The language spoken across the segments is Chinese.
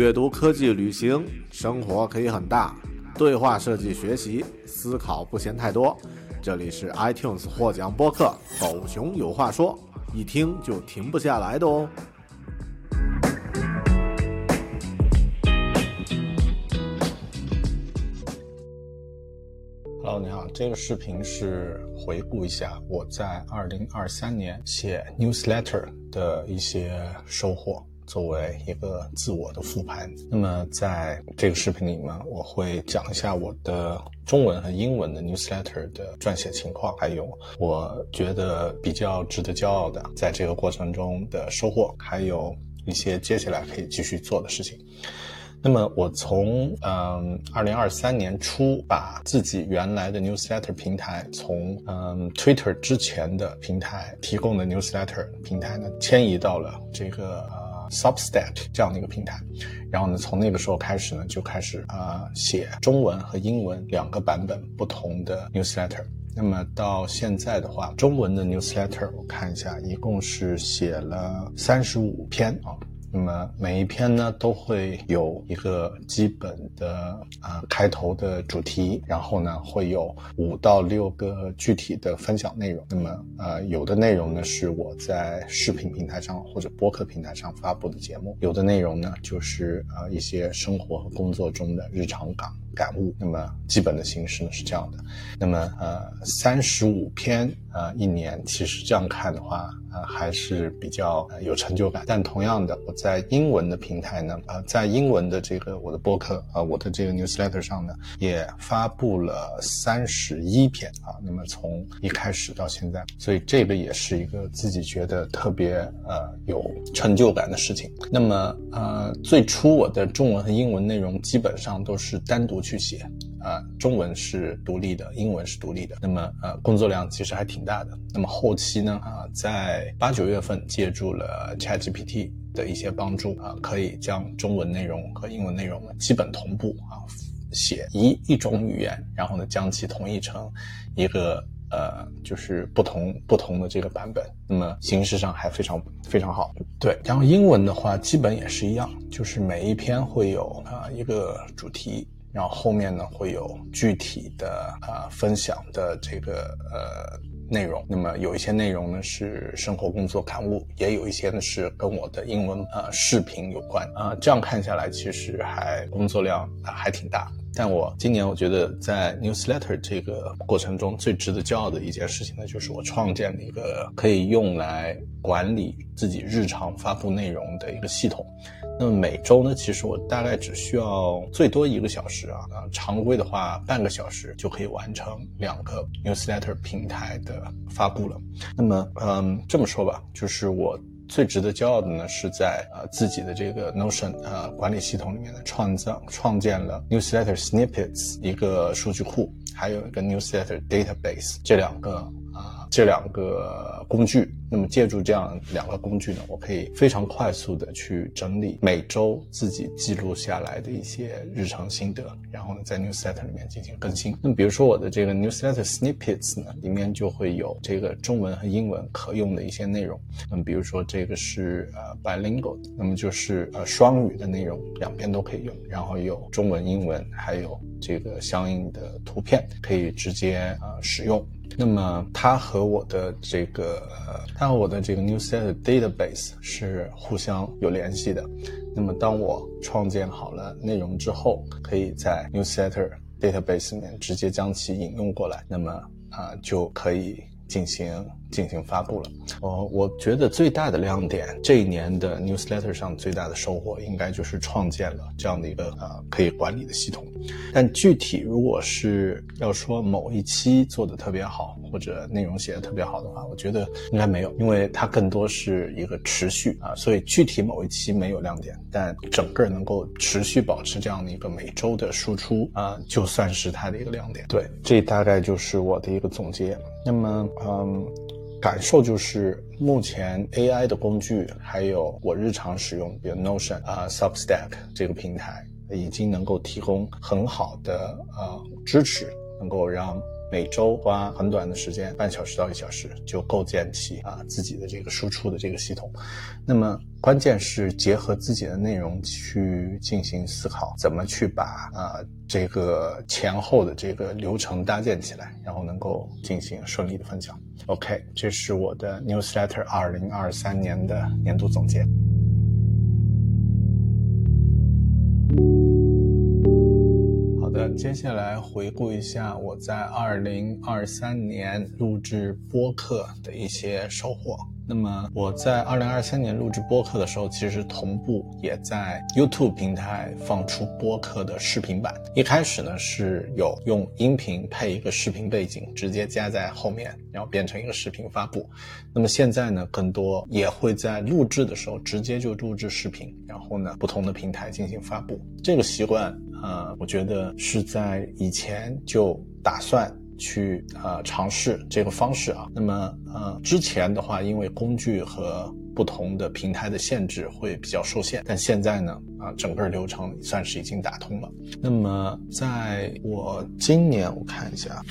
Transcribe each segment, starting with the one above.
阅读、科技、旅行，生活可以很大。对话设计、学习、思考不嫌太多。这里是 iTunes 获奖播客《狗熊有话说》，一听就停不下来的哦。Hello，你好，这个视频是回顾一下我在二零二三年写 newsletter 的一些收获，作为一个自我的复盘。那么在这个视频里面，我会讲一下我的中文和英文的 newsletter 的撰写情况，还有我觉得比较值得骄傲的在这个过程中的收获，还有一些接下来可以继续做的事情。那么我从嗯二零二三年初把自己原来的 newsletter 平台从嗯 Twitter 之前的平台提供的 newsletter 平台呢迁移到了这个 Substack 这样的一个平台，然后呢从那个时候开始呢就开始啊、呃、写中文和英文两个版本不同的 newsletter。那么到现在的话，中文的 newsletter 我看一下，一共是写了三十五篇啊。那么每一篇呢都会有一个基本的啊、开头的主题，然后呢会有五到六个具体的分享内容。那么呃有的内容呢是我在视频平台上或者播客平台上发布的节目，有的内容呢就是呃一些生活和工作中的日常感感悟。那么基本的形式呢是这样的。那么呃三十五篇呃一年，其实这样看的话。呃，还是比较、有成就感。但同样的，我在英文的平台呢，呃，在英文的这个我的播客啊、呃，我的这个 newsletter 上呢，也发布了三十一篇啊。那么从一开始到现在，所以这个也是一个自己觉得特别呃有成就感的事情。那么呃，最初我的中文和英文内容基本上都是单独去写。啊、中文是独立的，英文是独立的。那么，呃，工作量其实还挺大的。那么后期呢，啊、在八九月份借助了 ChatGPT 的一些帮助啊、可以将中文内容和英文内容基本同步啊，写一一种语言，然后呢将其统一成一个呃，就是不同不同的这个版本。那么形式上还非常非常好。对，然后英文的话，基本也是一样，就是每一篇会有啊、一个主题。然后后面呢会有具体的、呃、分享的这个呃内容，那么有一些内容呢是生活工作感悟，也有一些呢是跟我的英文呃视频有关啊、呃。这样看下来，其实还工作量、呃、还挺大。但我今年我觉得在 newsletter 这个过程中最值得骄傲的一件事情呢，就是我创建了一个可以用来管理自己日常发布内容的一个系统。那么每周呢，其实我大概只需要最多一个小时啊，啊，常规的话半个小时就可以完成两个 newsletter 平台的发布了。那么，嗯，这么说吧，就是我最值得骄傲的呢，是在呃自己的这个 Notion 呃管理系统里面呢，创造创建了 newsletter snippets 一个数据库，还有一个 newsletter database 这两个这两个工具。那么借助这样两个工具呢，我可以非常快速的去整理每周自己记录下来的一些日常心得，然后呢在 newsletter 里面进行更新。那么比如说我的这个 newsletter snippets 呢，里面就会有这个中文和英文可用的一些内容。那么比如说这个是呃 bilingual，那么就是呃双语的内容，两边都可以用，然后有中文、英文，还有这个相应的图片可以直接呃使用。那么它和我的这个，它和我的这个 newsletter database 是互相有联系的。那么当我创建好了内容之后，可以在 newsletter database 里面直接将其引用过来，那么啊就可以。进行进行发布了，哦，我觉得最大的亮点，这一年的 newsletter 上最大的收获，应该就是创建了这样的一个呃可以管理的系统。但具体如果是要说某一期做的特别好，或者内容写的特别好的话，我觉得应该没有，因为它更多是一个持续啊，所以具体某一期没有亮点，但整个能够持续保持这样的一个每周的输出啊，就算是它的一个亮点。对，这大概就是我的一个总结。那么，嗯，感受就是目前 AI 的工具，还有我日常使用，比如 Notion 啊、Substack 这个平台，已经能够提供很好的呃支持，能够让。每周花很短的时间，半小时到一小时，就构建起啊自己的这个输出的这个系统。那么关键是结合自己的内容去进行思考，怎么去把啊这个前后的这个流程搭建起来，然后能够进行顺利的分享。OK，这是我的 Newsletter 二零二三年的年度总结。接下来回顾一下我在二零二三年录制播客的一些收获。那么我在二零二三年录制播客的时候，其实同步也在 YouTube 平台放出播客的视频版。一开始呢是有用音频配一个视频背景，直接加在后面，然后变成一个视频发布。那么现在呢，更多也会在录制的时候直接就录制视频，然后呢不同的平台进行发布。这个习惯，呃，我觉得是在以前就打算。去呃尝试这个方式啊，那么呃之前的话，因为工具和不同的平台的限制会比较受限，但现在呢啊整个流程算是已经打通了。那么在我今年我看一下。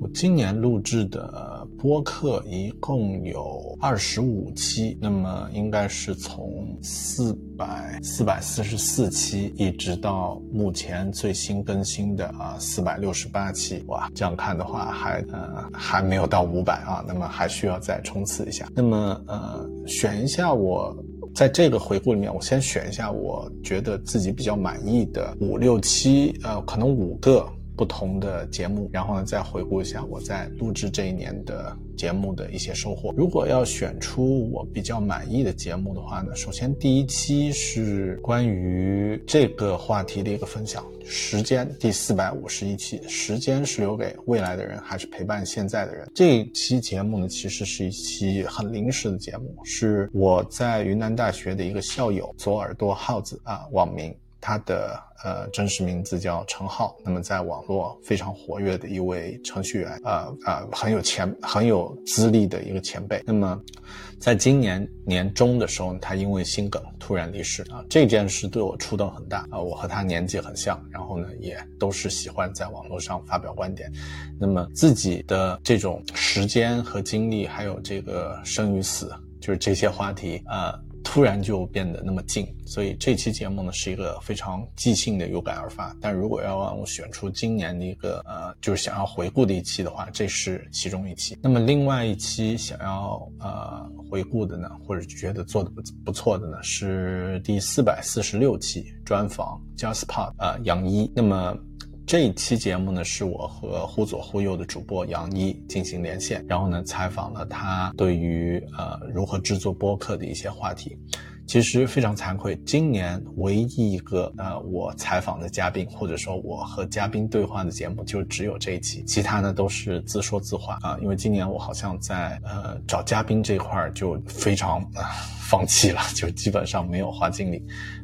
我今年录制的播客一共有二十五期，那么应该是从四百四百四十四期一直到目前最新更新的啊四百六十八期，哇，这样看的话还呃还没有到五百啊，那么还需要再冲刺一下。那么呃选一下我在这个回顾里面，我先选一下我觉得自己比较满意的五六期，呃，可能五个。不同的节目，然后呢，再回顾一下我在录制这一年的节目的一些收获。如果要选出我比较满意的节目的话呢，首先第一期是关于这个话题的一个分享，时间第四百五十一期，时间是留给未来的人还是陪伴现在的人？这一期节目呢，其实是一期很临时的节目，是我在云南大学的一个校友左耳朵耗子啊网名。他的呃真实名字叫陈浩，那么在网络非常活跃的一位程序员，呃呃很有前很有资历的一个前辈。那么在今年年中的时候，他因为心梗突然离世啊，这件事对我触动很大啊。我和他年纪很像，然后呢也都是喜欢在网络上发表观点，那么自己的这种时间和精力，还有这个生与死，就是这些话题啊。突然就变得那么近，所以这期节目呢是一个非常即兴的有感而发。但如果要让我选出今年的一个呃，就是想要回顾的一期的话，这是其中一期。那么另外一期想要呃回顾的呢，或者觉得做的不不错的呢，是第四百四十六期专访 JustPod 啊杨一。那么。这一期节目呢，是我和忽左忽右的主播杨一进行连线，然后呢，采访了他对于呃如何制作播客的一些话题。其实非常惭愧，今年唯一一个呃我采访的嘉宾，或者说我和嘉宾对话的节目，就只有这一期，其他呢都是自说自话啊。因为今年我好像在呃找嘉宾这块就非常放弃了，就基本上没有花精力。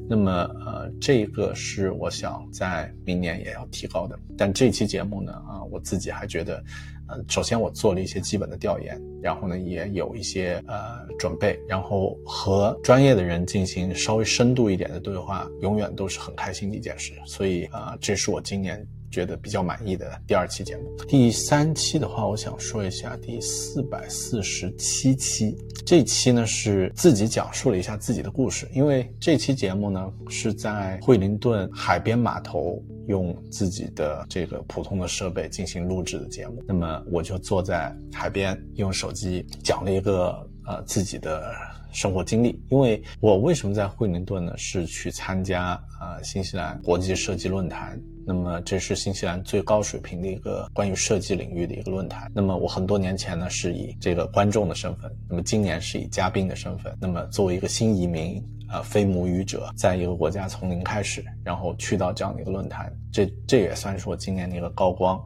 那么，呃，这个是我想在明年也要提高的。但这期节目呢，啊，我自己还觉得，呃，首先我做了一些基本的调研，然后呢，也有一些呃准备，然后和专业的人进行稍微深度一点的对话，永远都是很开心的一件事。所以，啊，这是我今年觉得比较满意的第二期节目。第三期的话，我想说一下第四百四十七期。这期呢是自己讲述了一下自己的故事，因为这期节目呢是在惠灵顿海边码头用自己的这个普通的设备进行录制的节目。那么我就坐在海边，用手机讲了一个呃自己的生活经历。因为我为什么在惠灵顿呢？是去参加呃新西兰国际设计论坛。那么这是新西兰最高水平的一个关于设计领域的一个论坛。那么我很多年前呢是以这个观众的身份，那么今年是以嘉宾的身份。那么作为一个新移民，呃，非母语者，在一个国家从零开始，然后去到这样的一个论坛，这这也算是我今年的一个高光。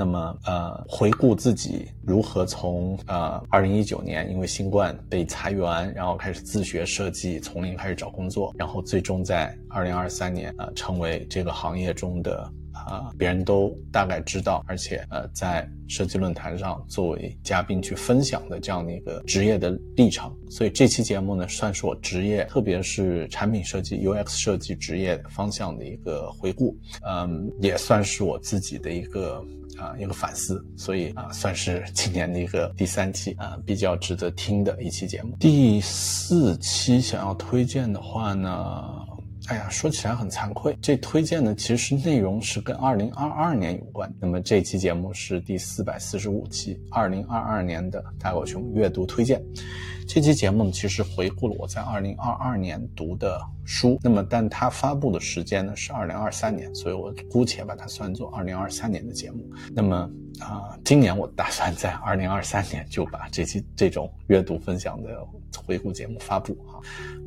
那么，呃，回顾自己如何从呃二零一九年因为新冠被裁员，然后开始自学设计，从零开始找工作，然后最终在二零二三年呃成为这个行业中的啊别人都大概知道，而且呃在设计论坛上作为嘉宾去分享的这样的一个职业的历程。所以这期节目呢，算是我职业，特别是产品设计、UX 设计职业方向的一个回顾，嗯，也算是我自己的一个。啊，一个反思，所以啊，算是今年的一个第三期啊，比较值得听的一期节目。第四期想要推荐的话呢，哎呀，说起来很惭愧，这推荐的其实内容是跟二零二二年有关。那么这期节目是第四百四十五期，二零二二年的大狗熊阅读推荐。这期节目呢，其实回顾了我在二零二二年读的书，那么但它发布的时间呢是二零二三年，所以我姑且把它算作二零二三年的节目。那么啊，今年我打算在二零二三年就把这期这种阅读分享的回顾节目发布啊，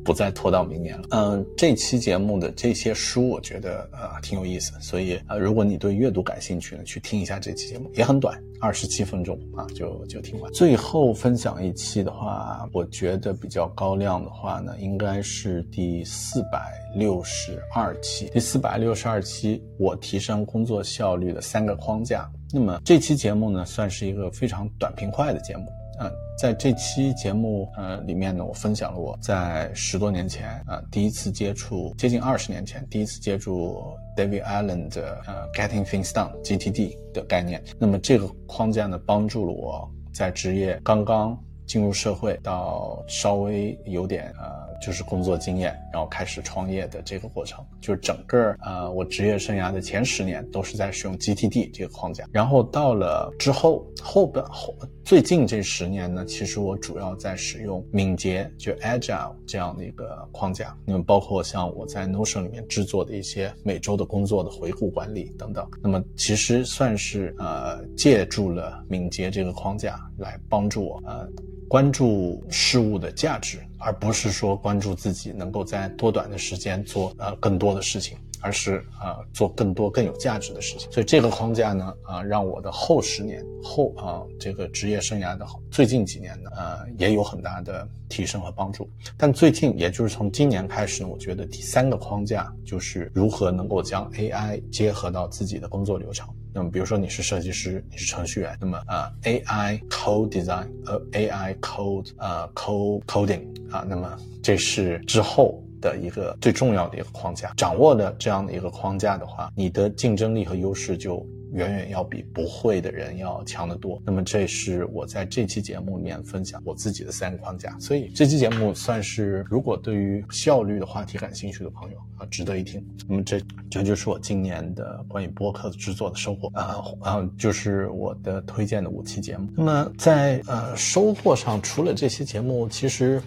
不再拖到明年了。嗯，这期节目的这些书我觉得呃挺有意思，所以呃如果你对阅读感兴趣呢，去听一下这期节目，也很短，二十七分钟啊就就听完。最后分享一期的话。我觉得比较高亮的话呢，应该是第四百六十二期。第四百六十二期，我提升工作效率的三个框架。那么这期节目呢，算是一个非常短平快的节目。嗯，在这期节目呃里面呢，我分享了我在十多年前啊第一次接触，接近二十年前第一次接触 David Allen 的呃 Getting Things Done GTD 的概念。那么这个框架呢，帮助了我在职业刚刚。进入社会到稍微有点呃，就是工作经验，然后开始创业的这个过程，就是整个呃我职业生涯的前十年都是在使用 GTD 这个框架，然后到了之后后半后最近这十年呢，其实我主要在使用敏捷就 Agile 这样的一个框架，那么包括像我在 Notion 里面制作的一些每周的工作的回顾管理等等，那么其实算是呃借助了敏捷这个框架来帮助我呃。关注事物的价值，而不是说关注自己能够在多短的时间做呃更多的事情，而是呃做更多更有价值的事情。所以这个框架呢，啊，让我的后十年后啊这个职业生涯的最近几年呢，呃也有很大的提升和帮助。但最近，也就是从今年开始，我觉得第三个框架就是如何能够将 AI 结合到自己的工作流程。那么，比如说你是设计师，你是程序员，那么啊，AI code design，呃，AI code，呃，code coding 啊，那么这是之后的一个最重要的一个框架。掌握了这样的一个框架的话，你的竞争力和优势就。远远要比不会的人要强得多。那么，这是我在这期节目里面分享我自己的三个框架。所以，这期节目算是如果对于效率的话题感兴趣的朋友啊，值得一听。那么，这这就是我今年的关于播客制作的收获啊啊，就是我的推荐的五期节目。那么，在呃收获上，除了这些节目，其实。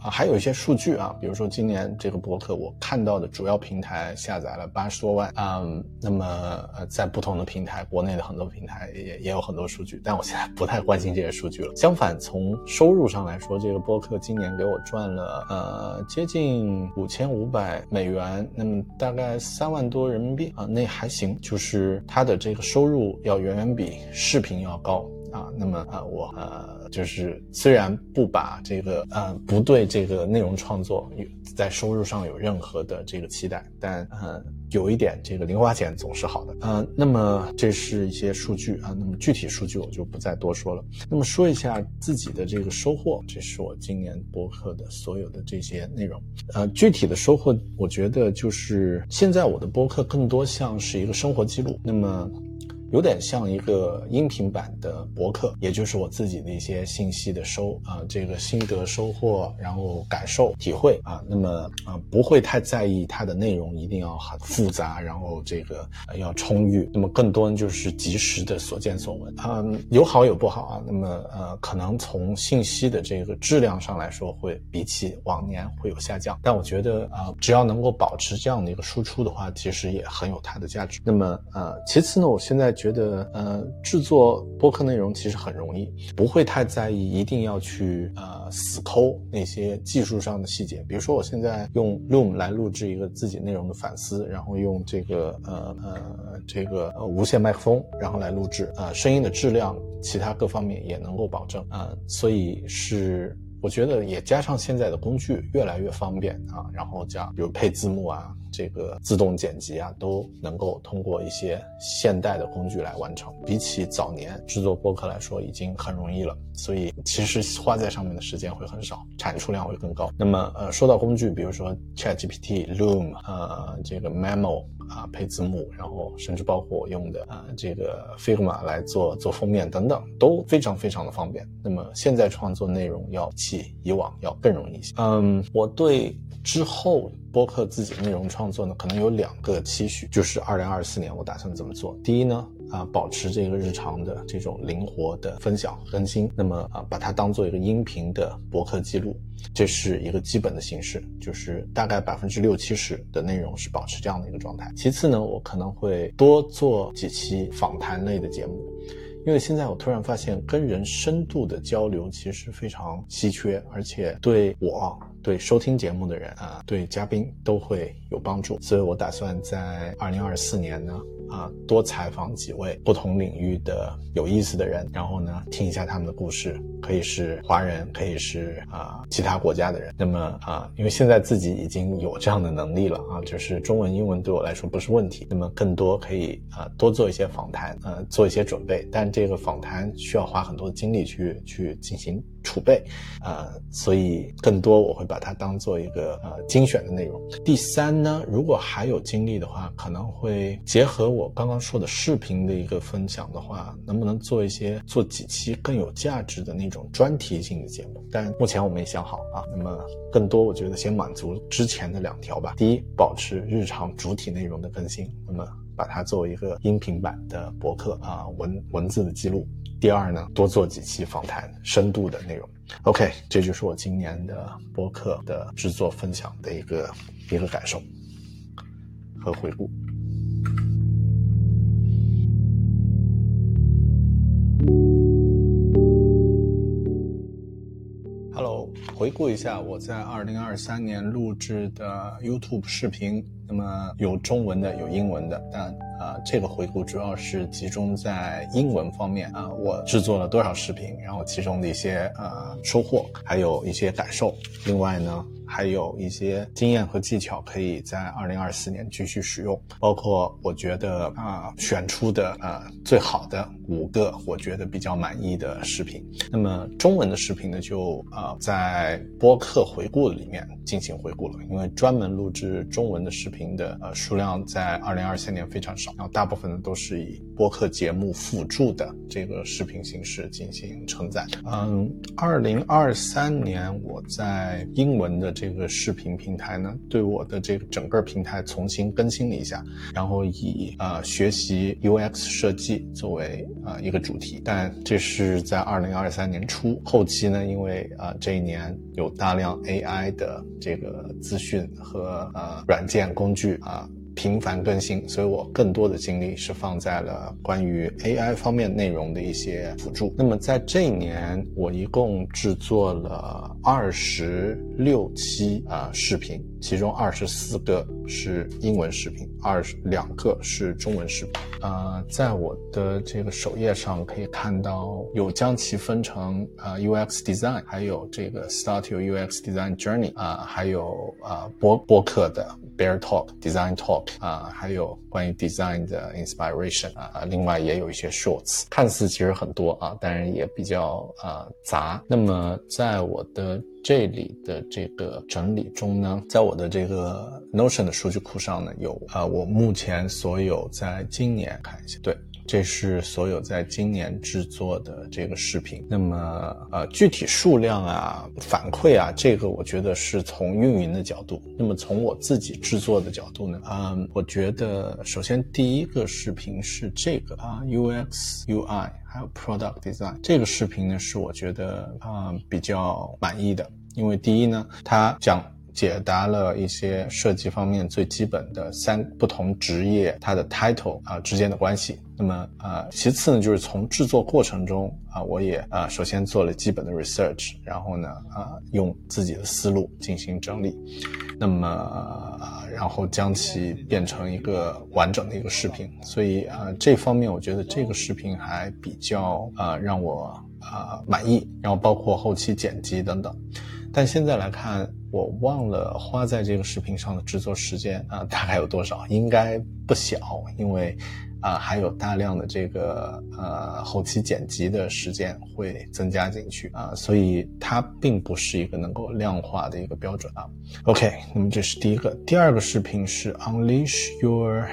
啊还有一些数据啊，比如说今年这个博客，我看到的主要平台下载了八十多万啊。那么呃，在不同的平台，国内的很多平台也也有很多数据，但我现在不太关心这些数据了。相反，从收入上来说，这个博客今年给我赚了呃接近五千五百美元，那么大概三万多人民币啊，那还行，就是它的这个收入要远远比视频要高。啊。那么啊，我呃就是虽然不把这个呃不对这个内容创作有在收入上有任何的这个期待，但呃有一点这个零花钱总是好的。呃，那么这是一些数据啊，那么具体数据我就不再多说了。那么说一下自己的这个收获，这是我今年播客的所有的这些内容。呃，具体的收获，我觉得就是现在我的播客更多像是一个生活记录。那么。有点像一个音频版的博客，也就是我自己的一些信息的收啊，这个心得收获，然后感受体会啊，那么啊不会太在意它的内容一定要很复杂，然后这个要充裕，那么更多就是及时的所见所闻啊，有好有不好啊，那么呃可能从信息的这个质量上来说会比起往年会有下降，但我觉得啊只要能够保持这样的一个输出的话，其实也很有它的价值。那么呃其次呢，我现在。觉得呃，制作播客内容其实很容易，不会太在意一定要去呃死抠那些技术上的细节。比如说，我现在用 Loom 来录制一个自己内容的反思，然后用这个呃呃这个无线麦克风，然后来录制，呃，声音的质量，其他各方面也能够保证啊，所以是。我觉得也加上现在的工具越来越方便啊，然后加比如配字幕啊，这个自动剪辑啊，都能够通过一些现代的工具来完成。比起早年制作播客来说，已经很容易了。所以其实花在上面的时间会很少，产出量会更高。那么呃，说到工具，比如说 ChatGPT、Loom，呃，这个 Memo。啊，配字幕，然后甚至包括我用的啊这个 Figma 来做做封面等等，都非常非常的方便。那么现在创作内容要比以往要更容易一些。嗯，我对之后播客自己内容创作呢，可能有两个期许，就是二零二四年我打算怎么做。第一呢。啊，保持这个日常的这种灵活的分享更新，那么啊，把它当做一个音频的博客记录，这是一个基本的形式，就是大概百分之六七十的内容是保持这样的一个状态。其次呢，我可能会多做几期访谈类的节目，因为现在我突然发现跟人深度的交流其实非常稀缺，而且对我。对收听节目的人啊，对嘉宾都会有帮助，所以我打算在二零二四年呢，啊，多采访几位不同领域的有意思的人，然后呢，听一下他们的故事，可以是华人，可以是啊其他国家的人。那么啊，因为现在自己已经有这样的能力了啊，就是中文、英文对我来说不是问题。那么更多可以啊多做一些访谈，呃，做一些准备，但这个访谈需要花很多精力去去进行。储备，啊，所以更多我会把它当做一个呃精选的内容。第三呢，如果还有精力的话，可能会结合我刚刚说的视频的一个分享的话，能不能做一些做几期更有价值的那种专题性的节目？但目前我没想好啊。那么更多，我觉得先满足之前的两条吧。第一，保持日常主体内容的更新，那么把它作为一个音频版的博客啊文文字的记录。第二呢，多做几期访谈，深度的内容。OK，这就是我今年的播客的制作分享的一个一个感受和回顾。回顾一下我在二零二三年录制的 YouTube 视频。那么有中文的，有英文的，但啊，这个回顾主要是集中在英文方面啊，我制作了多少视频，然后其中的一些呃收获，还有一些感受。另外呢。还有一些经验和技巧可以在二零二四年继续使用，包括我觉得啊选出的啊最好的五个我觉得比较满意的视频。那么中文的视频呢，就啊在播客回顾里面进行回顾了，因为专门录制中文的视频的呃数量在二零二三年非常少，然后大部分呢都是以播客节目辅助的这个视频形式进行承载。嗯，二零二三年我在英文的。这个视频平台呢，对我的这个整个平台重新更新了一下，然后以呃学习 UX 设计作为呃一个主题，但这是在二零二三年初，后期呢，因为呃这一年有大量 AI 的这个资讯和呃软件工具啊。频繁更新，所以我更多的精力是放在了关于 AI 方面内容的一些辅助。那么在这一年，我一共制作了二十六期啊视频，其中二十四个是英文视频，二十两个是中文视频。啊，在我的这个首页上可以看到，有将其分成啊 UX design，还有这个 Start Your UX Design Journey 啊，还有啊播播客的。Bear Talk、Design Talk 啊，还有关于 Design 的 Inspiration 啊，另外也有一些 Shorts，看似其实很多啊，当然也比较啊杂。那么在我的这里的这个整理中呢，在我的这个 Notion 的数据库上呢，有啊我目前所有在今年看一下，对。这是所有在今年制作的这个视频。那么，呃，具体数量啊、反馈啊，这个我觉得是从运营的角度。那么从我自己制作的角度呢，嗯，我觉得首先第一个视频是这个啊，UX、UI 还有 Product Design 这个视频呢，是我觉得啊比较满意的，因为第一呢，它讲。解答了一些设计方面最基本的三不同职业它的 title 啊之间的关系。那么啊，其次呢，就是从制作过程中啊，我也啊首先做了基本的 research，然后呢啊用自己的思路进行整理，那么然后将其变成一个完整的一个视频。所以啊这方面我觉得这个视频还比较啊让我啊满意，然后包括后期剪辑等等。但现在来看，我忘了花在这个视频上的制作时间啊，大概有多少？应该不小，因为啊还有大量的这个呃后期剪辑的时间会增加进去啊，所以它并不是一个能够量化的一个标准啊。OK，那么这是第一个，第二个视频是 Unleash Your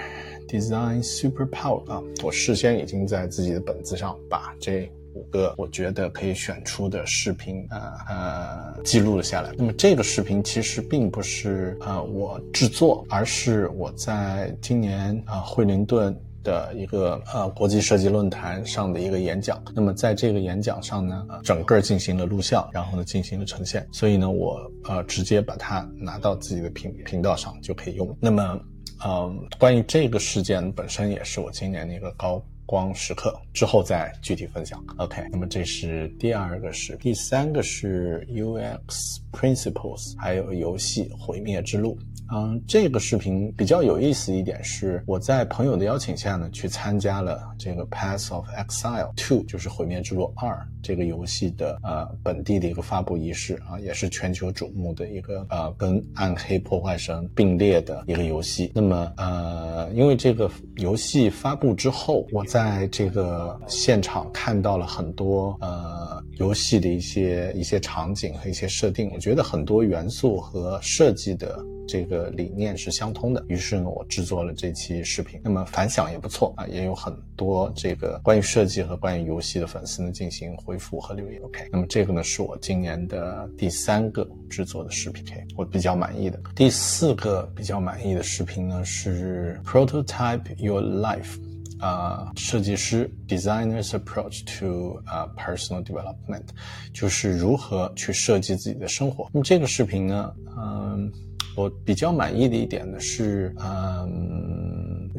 Design Superpower 啊，我事先已经在自己的本子上把这。五个我觉得可以选出的视频，呃呃，记录了下来。那么这个视频其实并不是呃我制作，而是我在今年啊惠灵顿的一个呃国际设计论坛上的一个演讲。那么在这个演讲上呢，整个进行了录像，然后呢进行了呈现。所以呢，我呃直接把它拿到自己的频频道上就可以用。那么，嗯，关于这个事件本身也是我今年的一个高。光时刻之后再具体分享。OK，那么这是第二个是，第三个是 UX Principles，还有游戏毁灭之路。嗯，这个视频比较有意思一点是，我在朋友的邀请下呢，去参加了这个 Path of Exile Two，就是毁灭之路二这个游戏的呃本地的一个发布仪式啊，也是全球瞩目的一个呃跟暗黑破坏神并列的一个游戏。那么呃，因为这个游戏发布之后，我在这个现场看到了很多呃游戏的一些一些场景和一些设定，我觉得很多元素和设计的。这个理念是相通的，于是呢，我制作了这期视频，那么反响也不错啊，也有很多这个关于设计和关于游戏的粉丝呢进行回复和留言。OK，那么这个呢是我今年的第三个制作的视频，OK，我比较满意的。第四个比较满意的视频呢是 Prototype Your Life，啊，设计师 Designer's Approach to Personal Development，就是如何去设计自己的生活。那么这个视频呢，嗯。我比较满意的一点呢是，嗯，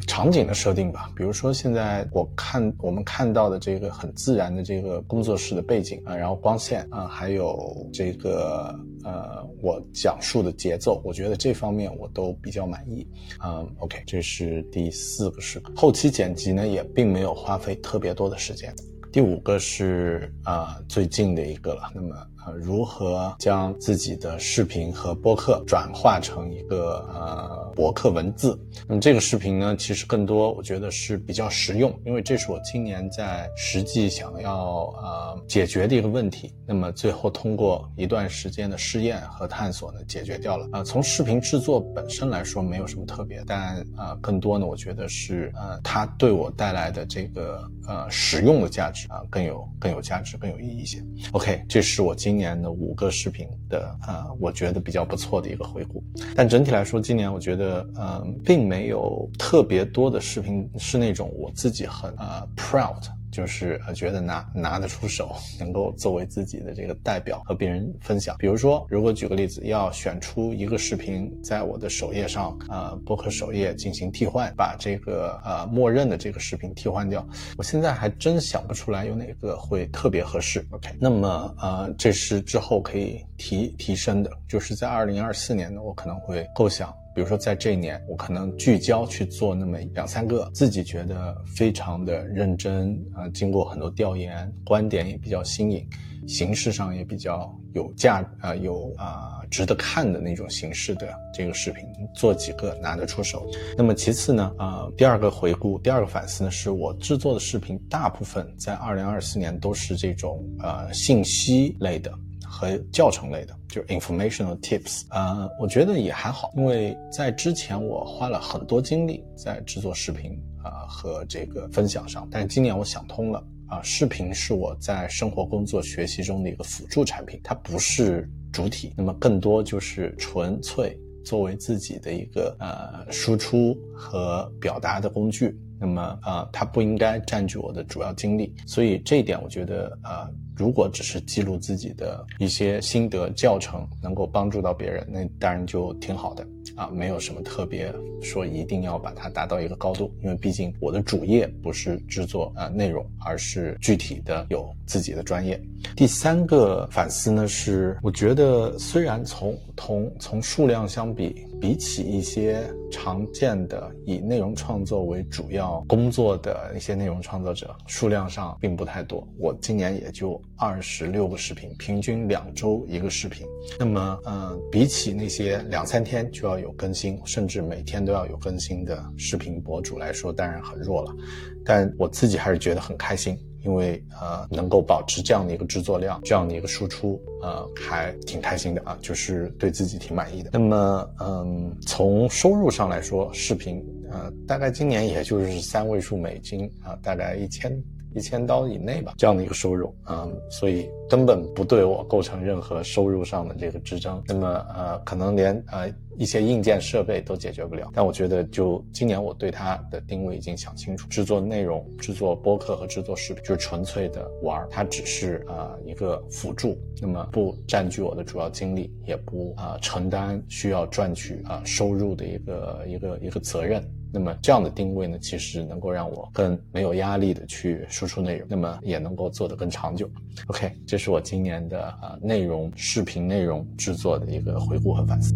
场景的设定吧。比如说现在我看我们看到的这个很自然的这个工作室的背景啊，然后光线啊，还有这个呃我讲述的节奏，我觉得这方面我都比较满意。嗯，OK，这是第四个是后期剪辑呢，也并没有花费特别多的时间。第五个是啊最近的一个了，那么。如何将自己的视频和播客转化成一个呃博客文字？那么这个视频呢，其实更多我觉得是比较实用，因为这是我今年在实际想要呃解决的一个问题。那么最后通过一段时间的试验和探索呢，解决掉了。呃，从视频制作本身来说没有什么特别，但呃更多呢，我觉得是呃它对我带来的这个呃实用的价值啊更有更有价值更有意义一些。OK，这是我今。今年的五个视频的呃，我觉得比较不错的一个回顾。但整体来说，今年我觉得呃，并没有特别多的视频是那种我自己很呃 proud，就是呃觉得拿拿得出手，能够作为自己的这个代表和别人分享。比如说，如果举个例子，要选出一个视频在我的首页上，呃，播客首页进行替换，把这个呃默认的这个视频替换掉，我现在还真想不出来有哪个会特别合适。OK，那么呃，这是之后可以提提升的，就是在二零二四年呢，我可能会构想。比如说，在这一年，我可能聚焦去做那么两三个自己觉得非常的认真啊，经过很多调研，观点也比较新颖，形式上也比较有价啊，有啊值得看的那种形式的这个视频，做几个拿得出手。那么其次呢，啊，第二个回顾，第二个反思呢，是我制作的视频大部分在二零二四年都是这种呃信息类的。和教程类的，就是 informational tips，呃，我觉得也还好，因为在之前我花了很多精力在制作视频啊和这个分享上，但今年我想通了。啊，视频是我在生活、工作、学习中的一个辅助产品，它不是主体，那么更多就是纯粹作为自己的一个呃输出和表达的工具，那么呃，它不应该占据我的主要精力，所以这一点我觉得呃。如果只是记录自己的一些心得教程，能够帮助到别人，那当然就挺好的。啊，没有什么特别说一定要把它达到一个高度，因为毕竟我的主业不是制作啊内容，而是具体的有自己的专业。第三个反思呢是，我觉得虽然从同从数量相比，比起一些常见的以内容创作为主要工作的一些内容创作者，数量上并不太多。我今年也就二十六个视频，平均两周一个视频。那么，嗯，比起那些两三天就要有更新，甚至每天都要有更新的视频博主来说，当然很弱了。但我自己还是觉得很开心。因为呃能够保持这样的一个制作量，这样的一个输出，呃还挺开心的啊，就是对自己挺满意的。那么嗯，从收入上来说，视频呃大概今年也就是三位数美金啊，大概一千。一千刀以内吧，这样的一个收入，嗯，所以根本不对我构成任何收入上的这个支撑。那么，呃，可能连呃一些硬件设备都解决不了。但我觉得，就今年我对它的定位已经想清楚，制作内容、制作播客和制作视频，就是纯粹的玩儿，它只是呃一个辅助，那么不占据我的主要精力，也不啊承担需要赚取啊收入的一个一个一个责任。那么这样的定位呢，其实能够让我更没有压力的去输出内容，那么也能够做得更长久。OK，这是我今年的呃内容视频内容制作的一个回顾和反思。